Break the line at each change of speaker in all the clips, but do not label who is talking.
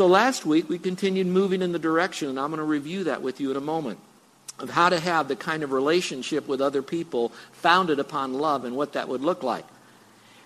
So last week we continued moving in the direction, and I'm going to review that with you in a moment, of how to have the kind of relationship with other people founded upon love and what that would look like.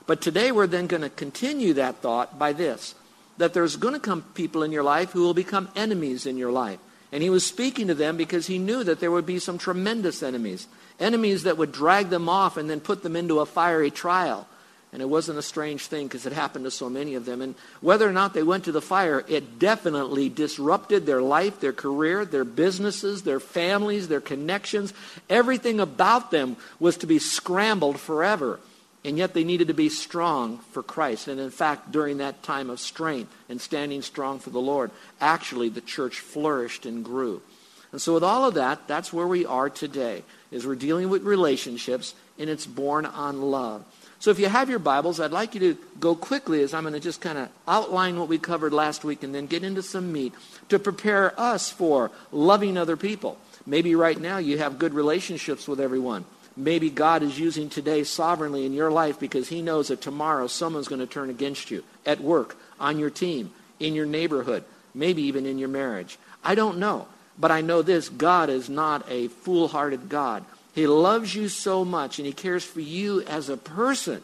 But today we're then going to continue that thought by this that there's going to come people in your life who will become enemies in your life. And he was speaking to them because he knew that there would be some tremendous enemies, enemies that would drag them off and then put them into a fiery trial. And it wasn't a strange thing because it happened to so many of them. And whether or not they went to the fire, it definitely disrupted their life, their career, their businesses, their families, their connections. Everything about them was to be scrambled forever. And yet they needed to be strong for Christ. And in fact, during that time of strength and standing strong for the Lord, actually the church flourished and grew. And so with all of that, that's where we are today, is we're dealing with relationships, and it's born on love. So if you have your Bibles, I'd like you to go quickly as I'm going to just kind of outline what we covered last week and then get into some meat to prepare us for loving other people. Maybe right now you have good relationships with everyone. Maybe God is using today sovereignly in your life because he knows that tomorrow someone's going to turn against you at work, on your team, in your neighborhood, maybe even in your marriage. I don't know. But I know this God is not a foolhardy God. He loves you so much and he cares for you as a person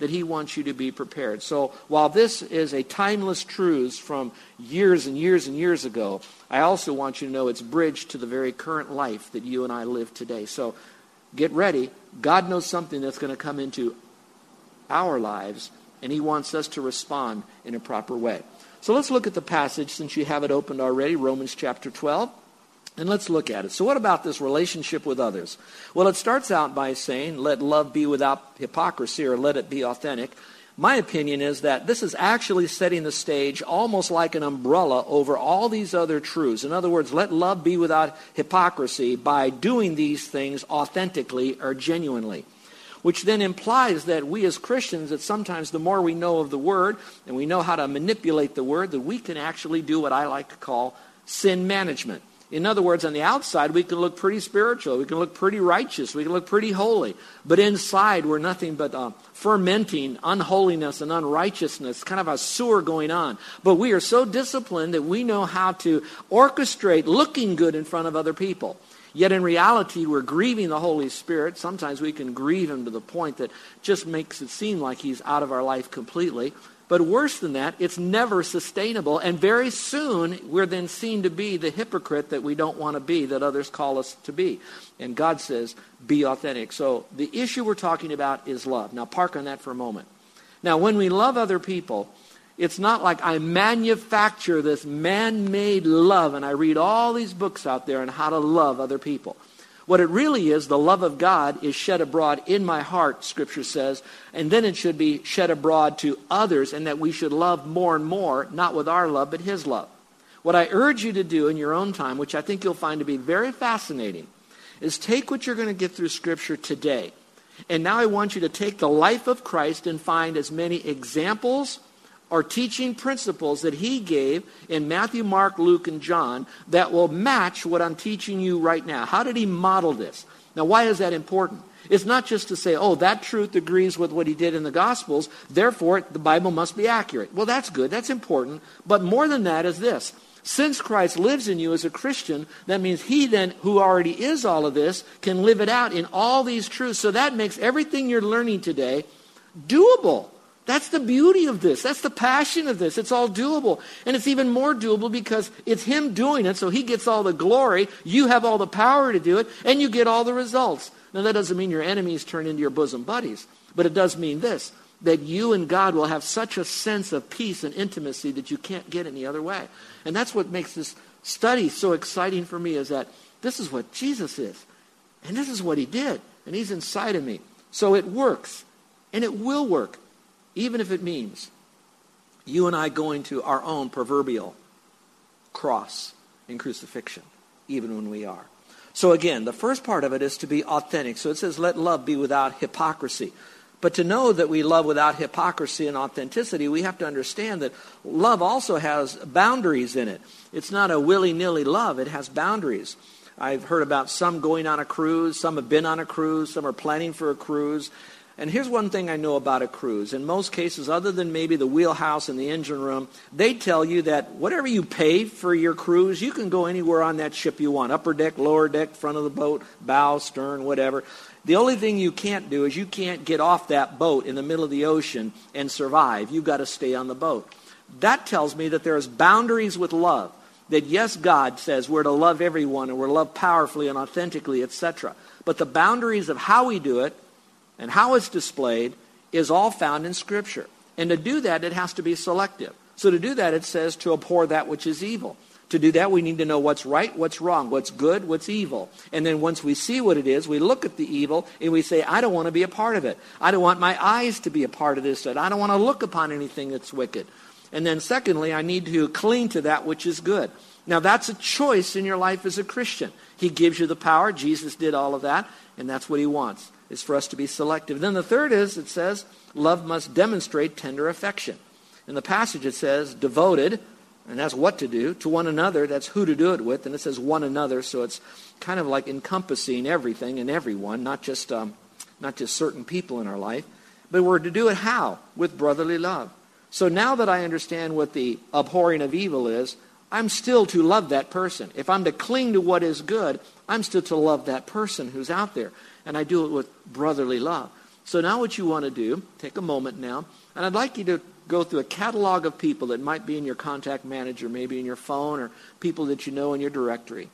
that he wants you to be prepared. So while this is a timeless truth from years and years and years ago, I also want you to know it's bridged to the very current life that you and I live today. So get ready. God knows something that's going to come into our lives, and he wants us to respond in a proper way. So let's look at the passage since you have it opened already, Romans chapter 12. And let's look at it. So, what about this relationship with others? Well, it starts out by saying, let love be without hypocrisy or let it be authentic. My opinion is that this is actually setting the stage almost like an umbrella over all these other truths. In other words, let love be without hypocrisy by doing these things authentically or genuinely. Which then implies that we as Christians, that sometimes the more we know of the Word and we know how to manipulate the Word, that we can actually do what I like to call sin management. In other words, on the outside, we can look pretty spiritual. We can look pretty righteous. We can look pretty holy. But inside, we're nothing but uh, fermenting unholiness and unrighteousness, kind of a sewer going on. But we are so disciplined that we know how to orchestrate looking good in front of other people. Yet in reality, we're grieving the Holy Spirit. Sometimes we can grieve him to the point that just makes it seem like he's out of our life completely. But worse than that, it's never sustainable. And very soon, we're then seen to be the hypocrite that we don't want to be, that others call us to be. And God says, be authentic. So the issue we're talking about is love. Now, park on that for a moment. Now, when we love other people, it's not like I manufacture this man made love and I read all these books out there on how to love other people. What it really is, the love of God is shed abroad in my heart, Scripture says, and then it should be shed abroad to others, and that we should love more and more, not with our love, but His love. What I urge you to do in your own time, which I think you'll find to be very fascinating, is take what you're going to get through Scripture today. And now I want you to take the life of Christ and find as many examples are teaching principles that he gave in Matthew, Mark, Luke, and John that will match what I'm teaching you right now. How did he model this? Now, why is that important? It's not just to say, oh, that truth agrees with what he did in the Gospels, therefore the Bible must be accurate. Well, that's good, that's important. But more than that is this. Since Christ lives in you as a Christian, that means he then, who already is all of this, can live it out in all these truths. So that makes everything you're learning today doable That's the beauty of this. That's the passion of this. It's all doable. And it's even more doable because it's him doing it, so he gets all the glory. You have all the power to do it, and you get all the results. Now, that doesn't mean your enemies turn into your bosom buddies, but it does mean this that you and God will have such a sense of peace and intimacy that you can't get any other way. And that's what makes this study so exciting for me is that this is what Jesus is. And this is what he did. And he's inside of me. So it works. And it will work even if it means you and I going to our own proverbial cross and crucifixion, even when we are. So again, the first part of it is to be authentic. So it says, let love be without hypocrisy. But to know that we love without hypocrisy and authenticity, we have to understand that love also has boundaries in it. It's not a willy nilly love, it has boundaries. I've heard about some going on a cruise, some have been on a cruise, some are planning for a cruise, and here's one thing I know about a cruise. In most cases, other than maybe the wheelhouse and the engine room, they tell you that whatever you pay for your cruise, you can go anywhere on that ship you want upper deck, lower deck, front of the boat, bow, stern, whatever. The only thing you can't do is you can't get off that boat in the middle of the ocean and survive. You've got to stay on the boat. That tells me that there's boundaries with love. That yes, God says we're to love everyone and we're to love powerfully and authentically, etc. But the boundaries of how we do it and how it's displayed is all found in Scripture. And to do that, it has to be selective. So to do that, it says to abhor that which is evil. To do that, we need to know what's right, what's wrong, what's good, what's evil. And then once we see what it is, we look at the evil and we say, I don't want to be a part of it. I don't want my eyes to be a part of this. I don't want to look upon anything that's wicked. And then secondly, I need to cling to that which is good. Now that's a choice in your life as a Christian. He gives you the power. Jesus did all of that, and that's what he wants is for us to be selective. Then the third is, it says, love must demonstrate tender affection. In the passage it says, devoted, and that's what to do, to one another, that's who to do it with, and it says one another, so it's kind of like encompassing everything and everyone, not just, um, not just certain people in our life. But we're to do it how? With brotherly love. So now that I understand what the abhorring of evil is, I'm still to love that person. If I'm to cling to what is good, I'm still to love that person who's out there and I do it with brotherly love. So now what you want to do, take a moment now, and I'd like you to go through a catalog of people that might be in your contact manager, maybe in your phone, or people that you know in your directory.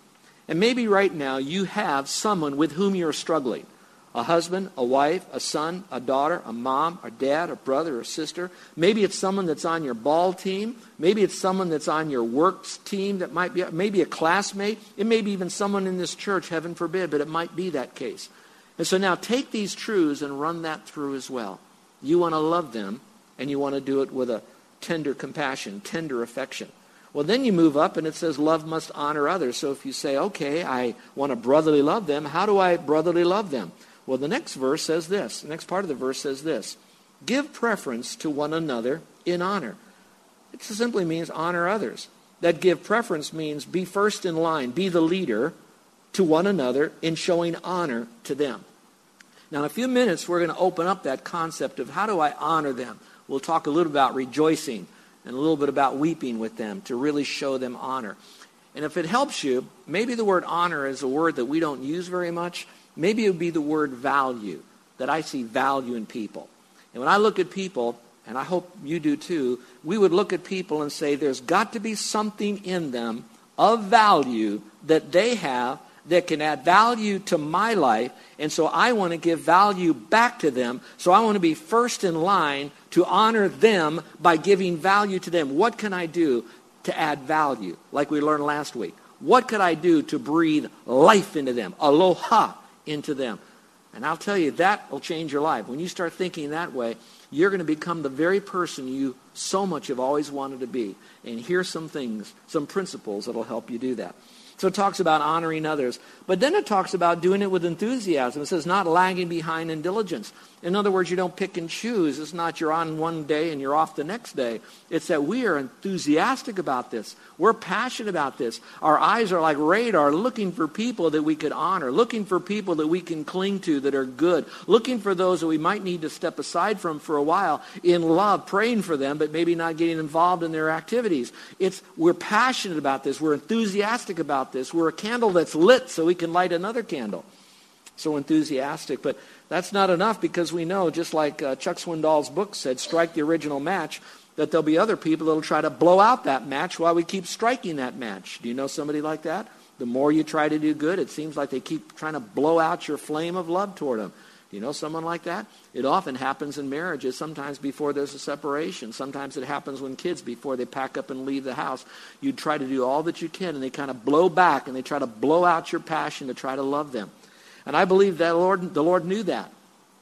And maybe right now you have someone with whom you're struggling. A husband, a wife, a son, a daughter, a mom, a dad, a brother, a sister. Maybe it's someone that's on your ball team. Maybe it's someone that's on your works team that might be, maybe a classmate. It may be even someone in this church, heaven forbid, but it might be that case. And so now take these truths and run that through as well. You want to love them, and you want to do it with a tender compassion, tender affection. Well, then you move up and it says love must honor others. So if you say, okay, I want to brotherly love them, how do I brotherly love them? Well, the next verse says this. The next part of the verse says this Give preference to one another in honor. It simply means honor others. That give preference means be first in line, be the leader to one another in showing honor to them. Now, in a few minutes, we're going to open up that concept of how do I honor them. We'll talk a little about rejoicing and a little bit about weeping with them to really show them honor. And if it helps you, maybe the word honor is a word that we don't use very much. Maybe it would be the word value, that I see value in people. And when I look at people, and I hope you do too, we would look at people and say there's got to be something in them of value that they have that can add value to my life. And so I want to give value back to them. So I want to be first in line to honor them by giving value to them. What can I do to add value? Like we learned last week. What could I do to breathe life into them? Aloha into them. And I'll tell you, that will change your life. When you start thinking that way, you're going to become the very person you so much have always wanted to be. And here's some things, some principles that will help you do that. So it talks about honoring others. But then it talks about doing it with enthusiasm. It says not lagging behind in diligence. In other words, you don't pick and choose. It's not you're on one day and you're off the next day. It's that we are enthusiastic about this. We're passionate about this. Our eyes are like radar looking for people that we could honor, looking for people that we can cling to that are good, looking for those that we might need to step aside from for a while in love, praying for them, but maybe not getting involved in their activities. It's we're passionate about this. We're enthusiastic about this. We're a candle that's lit so we can light another candle. so enthusiastic. But that's not enough because we know, just like uh, Chuck Swindoll's book said, strike the original match, that there'll be other people that'll try to blow out that match while we keep striking that match. Do you know somebody like that? The more you try to do good, it seems like they keep trying to blow out your flame of love toward them. Do you know someone like that? It often happens in marriages, sometimes before there's a separation. Sometimes it happens when kids, before they pack up and leave the house, you try to do all that you can, and they kind of blow back and they try to blow out your passion to try to love them. And I believe that Lord, the Lord knew that.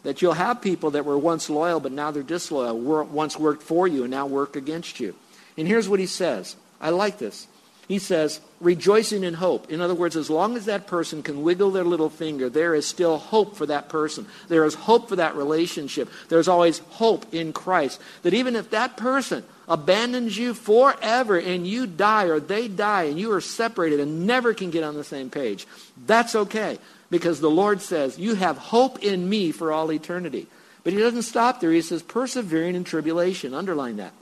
That you'll have people that were once loyal, but now they're disloyal, were, once worked for you and now work against you. And here's what he says. I like this. He says, rejoicing in hope. In other words, as long as that person can wiggle their little finger, there is still hope for that person. There is hope for that relationship. There's always hope in Christ. That even if that person abandons you forever and you die or they die and you are separated and never can get on the same page, that's okay. Because the Lord says, you have hope in me for all eternity. But he doesn't stop there. He says, persevering in tribulation. Underline that.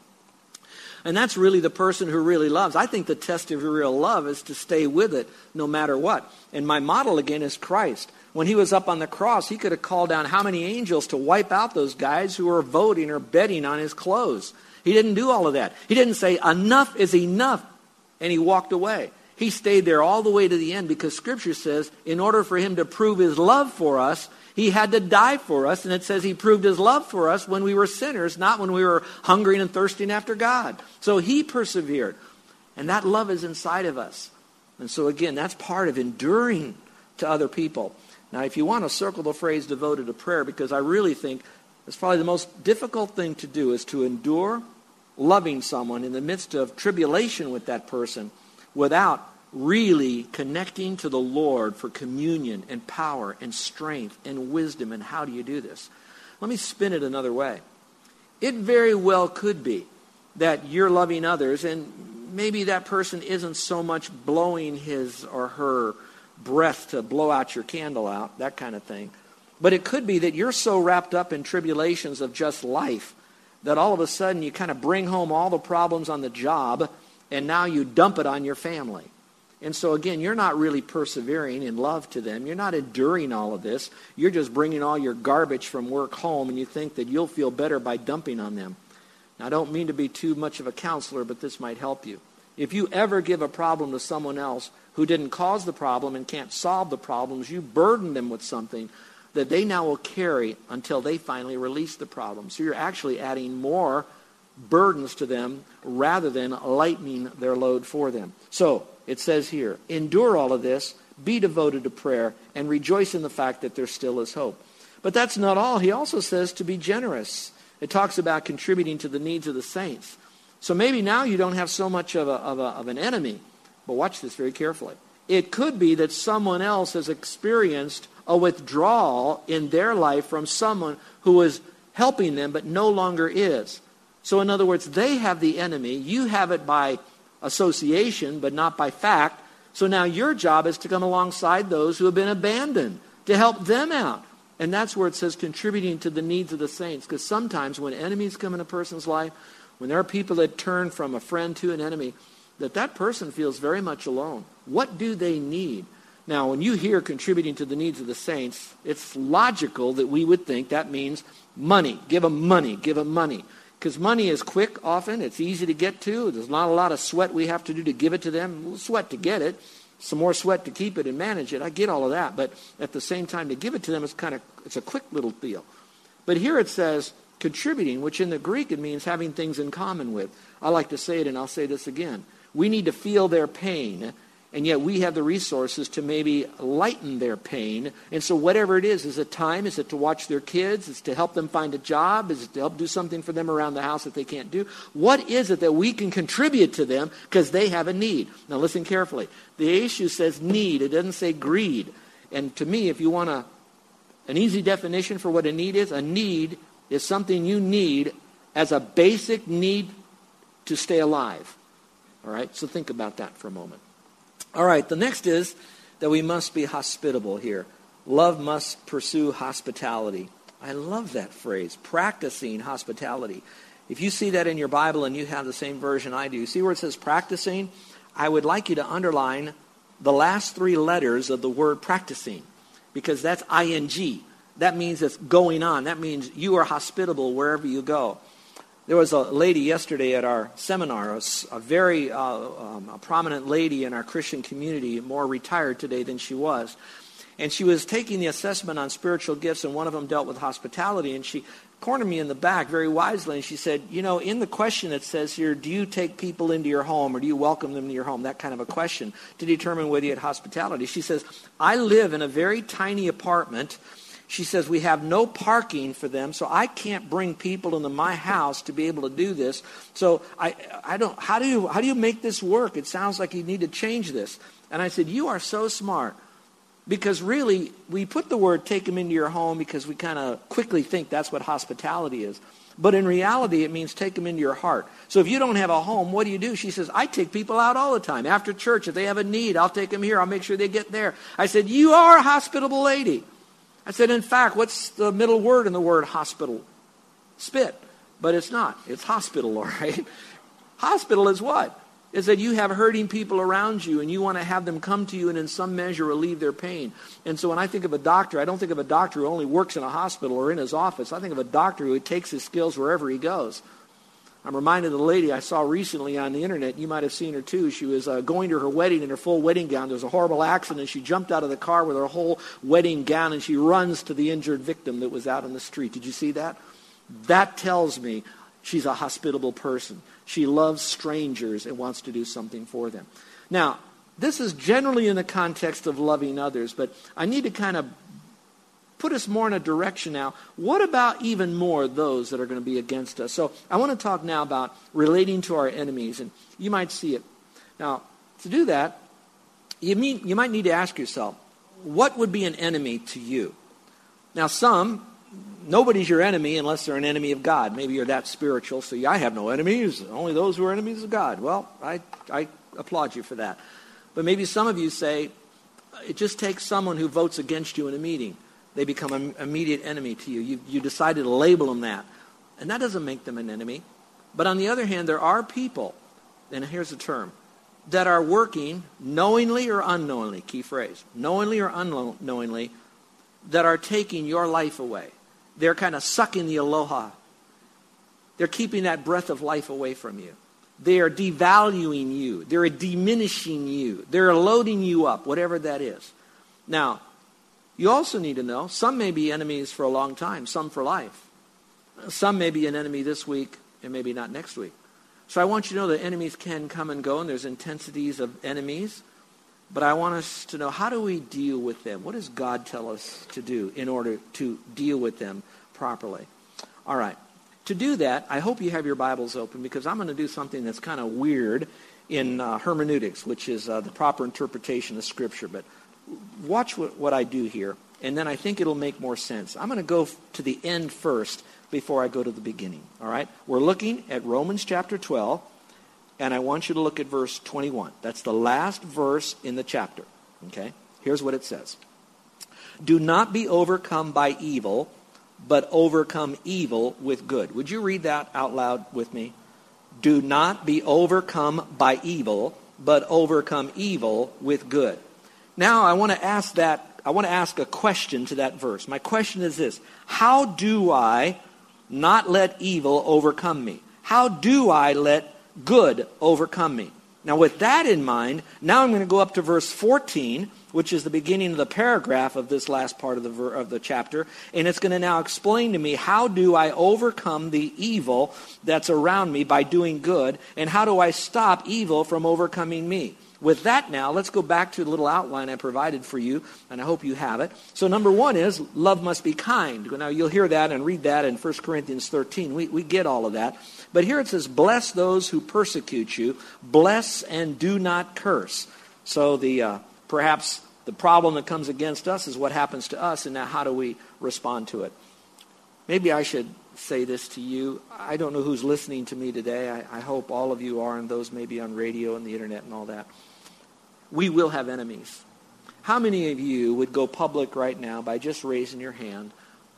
And that's really the person who really loves. I think the test of real love is to stay with it no matter what. And my model again is Christ. When he was up on the cross, he could have called down how many angels to wipe out those guys who were voting or betting on his clothes. He didn't do all of that. He didn't say, enough is enough, and he walked away. He stayed there all the way to the end because Scripture says, in order for him to prove his love for us, he had to die for us, and it says he proved his love for us when we were sinners, not when we were hungering and thirsting after God. So he persevered. And that love is inside of us. And so, again, that's part of enduring to other people. Now, if you want to circle the phrase devoted to prayer, because I really think it's probably the most difficult thing to do is to endure loving someone in the midst of tribulation with that person without really connecting to the Lord for communion and power and strength and wisdom. And how do you do this? Let me spin it another way. It very well could be that you're loving others, and maybe that person isn't so much blowing his or her breath to blow out your candle out, that kind of thing. But it could be that you're so wrapped up in tribulations of just life that all of a sudden you kind of bring home all the problems on the job and now you dump it on your family. And so, again, you're not really persevering in love to them. You're not enduring all of this. You're just bringing all your garbage from work home, and you think that you'll feel better by dumping on them. Now, I don't mean to be too much of a counselor, but this might help you. If you ever give a problem to someone else who didn't cause the problem and can't solve the problems, you burden them with something that they now will carry until they finally release the problem. So you're actually adding more burdens to them rather than lightening their load for them. So it says here, endure all of this, be devoted to prayer, and rejoice in the fact that there still is hope. But that's not all. He also says to be generous. It talks about contributing to the needs of the saints. So maybe now you don't have so much of, a, of, a, of an enemy, but watch this very carefully. It could be that someone else has experienced a withdrawal in their life from someone who was helping them but no longer is. So, in other words, they have the enemy. You have it by association, but not by fact. So now your job is to come alongside those who have been abandoned, to help them out. And that's where it says contributing to the needs of the saints. Because sometimes when enemies come in a person's life, when there are people that turn from a friend to an enemy, that that person feels very much alone. What do they need? Now, when you hear contributing to the needs of the saints, it's logical that we would think that means money. Give them money. Give them money. Because money is quick often, it's easy to get to. There's not a lot of sweat we have to do to give it to them. We'll sweat to get it, some more sweat to keep it and manage it. I get all of that, but at the same time, to give it to them is kind of it's a quick little deal. But here it says contributing, which in the Greek it means having things in common with. I like to say it, and I'll say this again. We need to feel their pain and yet we have the resources to maybe lighten their pain. And so whatever it is, is it time? Is it to watch their kids? Is it to help them find a job? Is it to help do something for them around the house that they can't do? What is it that we can contribute to them because they have a need? Now listen carefully. The issue says need. It doesn't say greed. And to me, if you want a, an easy definition for what a need is, a need is something you need as a basic need to stay alive. All right? So think about that for a moment. All right, the next is that we must be hospitable here. Love must pursue hospitality. I love that phrase, practicing hospitality. If you see that in your Bible and you have the same version I do, see where it says practicing? I would like you to underline the last three letters of the word practicing. because that's ing. That means it's going on. That means you are hospitable wherever you go. There was a lady yesterday at our seminar, a, a very uh, um, a prominent lady in our Christian community, more retired today than she was. And she was taking the assessment on spiritual gifts, and one of them dealt with hospitality. And she cornered me in the back very wisely, and she said, You know, in the question it says here, do you take people into your home or do you welcome them to your home? That kind of a question to determine whether you had hospitality. She says, I live in a very tiny apartment. She says, We have no parking for them, so I can't bring people into my house to be able to do this. So I, I don't, how do, you, how do you make this work? It sounds like you need to change this. And I said, You are so smart. Because really, we put the word take them into your home because we kind of quickly think that's what hospitality is. But in reality, it means take them into your heart. So if you don't have a home, what do you do? She says, I take people out all the time. After church, if they have a need, I'll take them here. I'll make sure they get there. I said, You are a hospitable lady. I said, In fact, what's the middle word in the word hospital? Spit. But it's not. It's hospital, all right? Hospital is what? is that you have hurting people around you and you want to have them come to you and in some measure relieve their pain. And so when I think of a doctor, I don't think of a doctor who only works in a hospital or in his office. I think of a doctor who takes his skills wherever he goes. I'm reminded of the lady I saw recently on the internet. You might have seen her too. She was uh, going to her wedding in her full wedding gown. There was a horrible accident. She jumped out of the car with her whole wedding gown and she runs to the injured victim that was out on the street. Did you see that? That tells me she's a hospitable person. She loves strangers and wants to do something for them. Now, this is generally in the context of loving others, but I need to kind of put us more in a direction now. What about even more those that are going to be against us? So I want to talk now about relating to our enemies, and you might see it. Now, to do that, you, mean, you might need to ask yourself, what would be an enemy to you? Now, some nobody's your enemy unless they're an enemy of God. Maybe you're that spiritual, so yeah, I have no enemies, only those who are enemies of God. Well, I, I applaud you for that. But maybe some of you say, it just takes someone who votes against you in a meeting. They become an immediate enemy to you. You, you decided to label them that. And that doesn't make them an enemy. But on the other hand, there are people, and here's the term, that are working knowingly or unknowingly, key phrase, knowingly or unknowingly, that are taking your life away they're kind of sucking the aloha. They're keeping that breath of life away from you. They are devaluing you. They're diminishing you. They're loading you up, whatever that is. Now, you also need to know some may be enemies for a long time, some for life. Some may be an enemy this week and maybe not next week. So I want you to know that enemies can come and go, and there's intensities of enemies. But I want us to know how do we deal with them? What does God tell us to do in order to deal with them properly? All right. To do that, I hope you have your Bibles open because I'm going to do something that's kind of weird in uh, hermeneutics, which is uh, the proper interpretation of Scripture. But watch what, what I do here, and then I think it'll make more sense. I'm going to go to the end first before I go to the beginning. All right? We're looking at Romans chapter 12 and I want you to look at verse 21. That's the last verse in the chapter. Okay? Here's what it says Do not be overcome by evil, but overcome evil with good. Would you read that out loud with me? Do not be overcome by evil, but overcome evil with good. Now I want to ask that I want to ask a question to that verse. My question is this How do I not let evil overcome me? How do I let good overcome me. Now, with that in mind, now I'm going to go up to verse 14, which is the beginning of the paragraph of this last part of the, ver- of the chapter, and it's going to now explain to me how do I overcome the evil that's around me by doing good, and how do I stop evil from overcoming me. With that now, let's go back to the little outline I provided for you, and I hope you have it. So number one is love must be kind. Now you'll hear that and read that in 1 Corinthians 13. We, we get all of that. But here it says, Bless those who persecute you, bless and do not curse. So the uh, perhaps the problem that comes against us is what happens to us, and now how do we respond to it? Maybe I should say this to you. I don't know who's listening to me today. I, I hope all of you are, and those maybe on radio and the internet and all that. We will have enemies. How many of you would go public right now by just raising your hand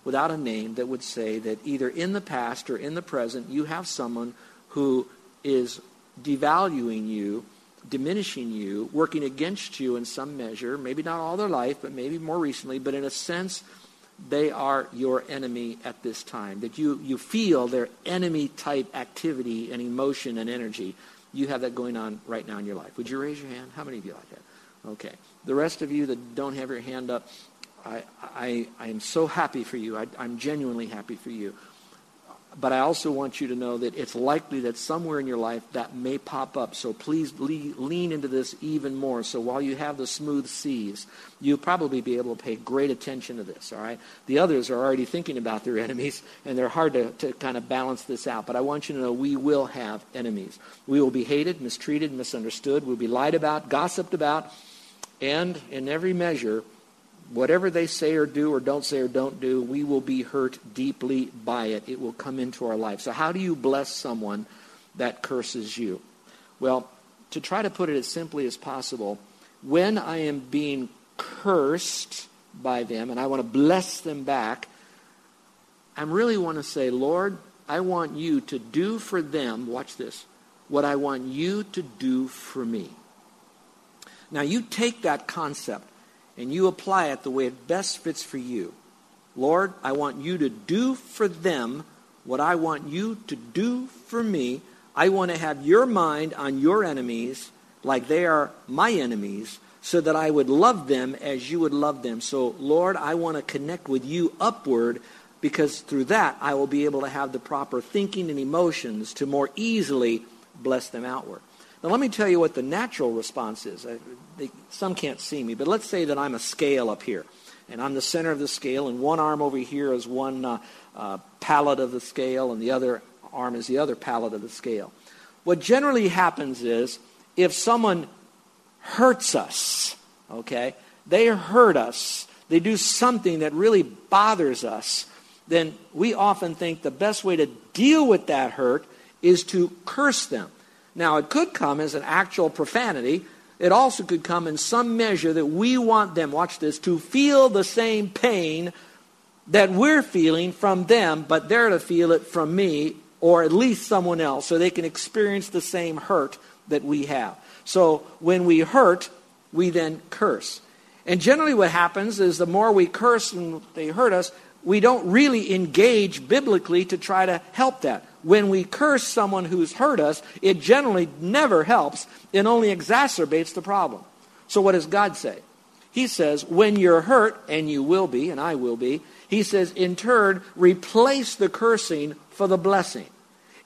without a name that would say that either in the past or in the present you have someone who is devaluing you diminishing you, working against you in some measure, maybe not all their life, but maybe more recently, but in a sense, they are your enemy at this time. That you, you feel their enemy type activity and emotion and energy. You have that going on right now in your life. Would you raise your hand? How many of you like that? Okay. The rest of you that don't have your hand up, I, I, I am so happy for you. I, I'm genuinely happy for you. But I also want you to know that it's likely that somewhere in your life that may pop up. So please lean into this even more. So while you have the smooth seas, you'll probably be able to pay great attention to this, all right? The others are already thinking about their enemies, and they're hard to, to kind of balance this out. But I want you to know we will have enemies. We will be hated, mistreated, misunderstood. We'll be lied about, gossiped about, and in every measure, whatever they say or do or don't say or don't do, we will be hurt deeply by it. It will come into our life. So, how do you bless someone that curses you? Well, to try to put it as simply as possible, when I am being cursed by them and I want to bless them back, I really want to say, Lord, I want you to do for them, watch this, what I want you to do for me. Now, you take that concept and you apply it the way it best fits for you. Lord, I want you to do for them what I want you to do for me. I want to have your mind on your enemies like they are my enemies so that I would love them as you would love them. So, Lord, I want to connect with you upward because through that I will be able to have the proper thinking and emotions to more easily bless them outward. Now, let me tell you what the natural response is. They, some can't see me, but let's say that I'm a scale up here, and I'm the center of the scale, and one arm over here is one uh, uh, pallet of the scale, and the other arm is the other pallet of the scale. What generally happens is if someone hurts us, okay, they hurt us, they do something that really bothers us, then we often think the best way to deal with that hurt is to curse them. Now, it could come as an actual profanity. It also could come in some measure that we want them, watch this, to feel the same pain that we're feeling from them, but they're to feel it from me or at least someone else so they can experience the same hurt that we have. So when we hurt, we then curse. And generally, what happens is the more we curse and they hurt us, we don't really engage biblically to try to help that. When we curse someone who's hurt us, it generally never helps. It only exacerbates the problem. So, what does God say? He says, when you're hurt, and you will be, and I will be, he says, in turn, replace the cursing for the blessing.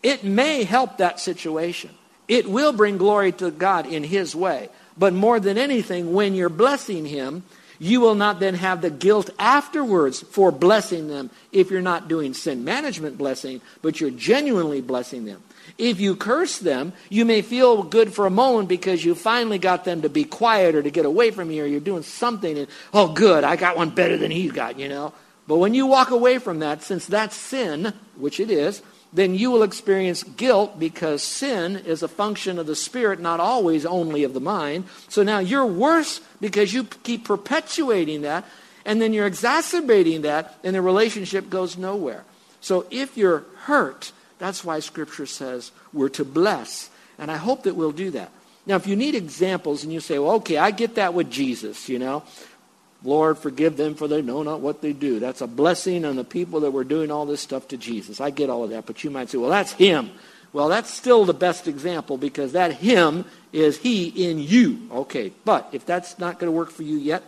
It may help that situation. It will bring glory to God in His way. But more than anything, when you're blessing Him, you will not then have the guilt afterwards for blessing them if you're not doing sin management blessing, but you're genuinely blessing them. If you curse them, you may feel good for a moment because you finally got them to be quiet or to get away from you or you're doing something and, oh, good, I got one better than he's got, you know. But when you walk away from that, since that's sin, which it is, then you will experience guilt because sin is a function of the spirit, not always only of the mind. So now you're worse because you keep perpetuating that, and then you're exacerbating that, and the relationship goes nowhere. So if you're hurt, that's why Scripture says we're to bless. And I hope that we'll do that. Now, if you need examples and you say, well, okay, I get that with Jesus, you know, Lord, forgive them for they know not what they do. That's a blessing on the people that were doing all this stuff to Jesus. I get all of that, but you might say, well, that's him. Well, that's still the best example because that him is he in you. Okay, but if that's not going to work for you yet,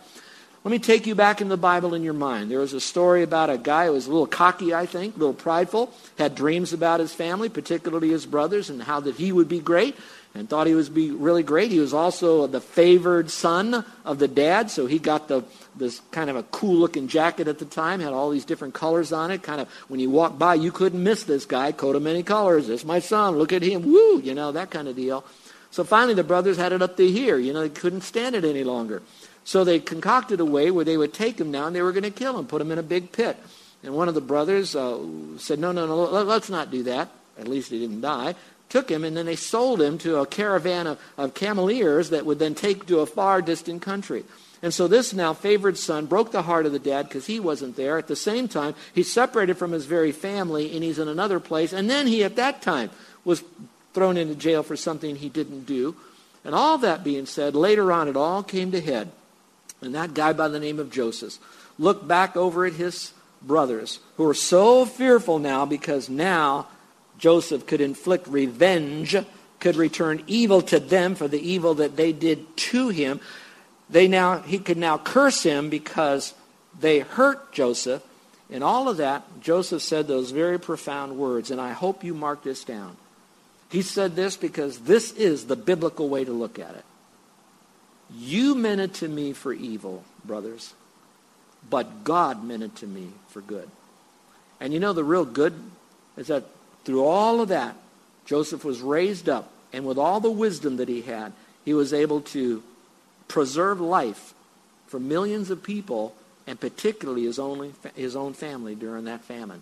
let me take you back in the Bible in your mind. There was a story about a guy who was a little cocky, I think, a little prideful, had dreams about his family, particularly his brothers, and how that he would be great and thought he was be really great. He was also the favored son of the dad, so he got the this kind of a cool looking jacket at the time, had all these different colors on it. Kind of when you walked by, you couldn't miss this guy, coat of many colors. This my son. Look at him. Woo, you know that kind of deal. So finally, the brothers had it up to here. You know, they couldn't stand it any longer. So they concocted a way where they would take him down. They were going to kill him, put him in a big pit. And one of the brothers uh, said, "No, no, no. Let's not do that. At least he didn't die." Took him, and then they sold him to a caravan of, of cameleers that would then take to a far distant country. And so this now favored son broke the heart of the dad because he wasn't there. At the same time, he's separated from his very family and he's in another place. And then he, at that time, was thrown into jail for something he didn't do. And all that being said, later on it all came to head. And that guy by the name of Joseph looked back over at his brothers who were so fearful now because now Joseph could inflict revenge, could return evil to them for the evil that they did to him. They now he could now curse him because they hurt Joseph. And all of that, Joseph said those very profound words, and I hope you mark this down. He said this because this is the biblical way to look at it. You meant it to me for evil, brothers, but God meant it to me for good. And you know the real good is that through all of that, Joseph was raised up, and with all the wisdom that he had, he was able to preserve life for millions of people, and particularly his own, his own family during that famine.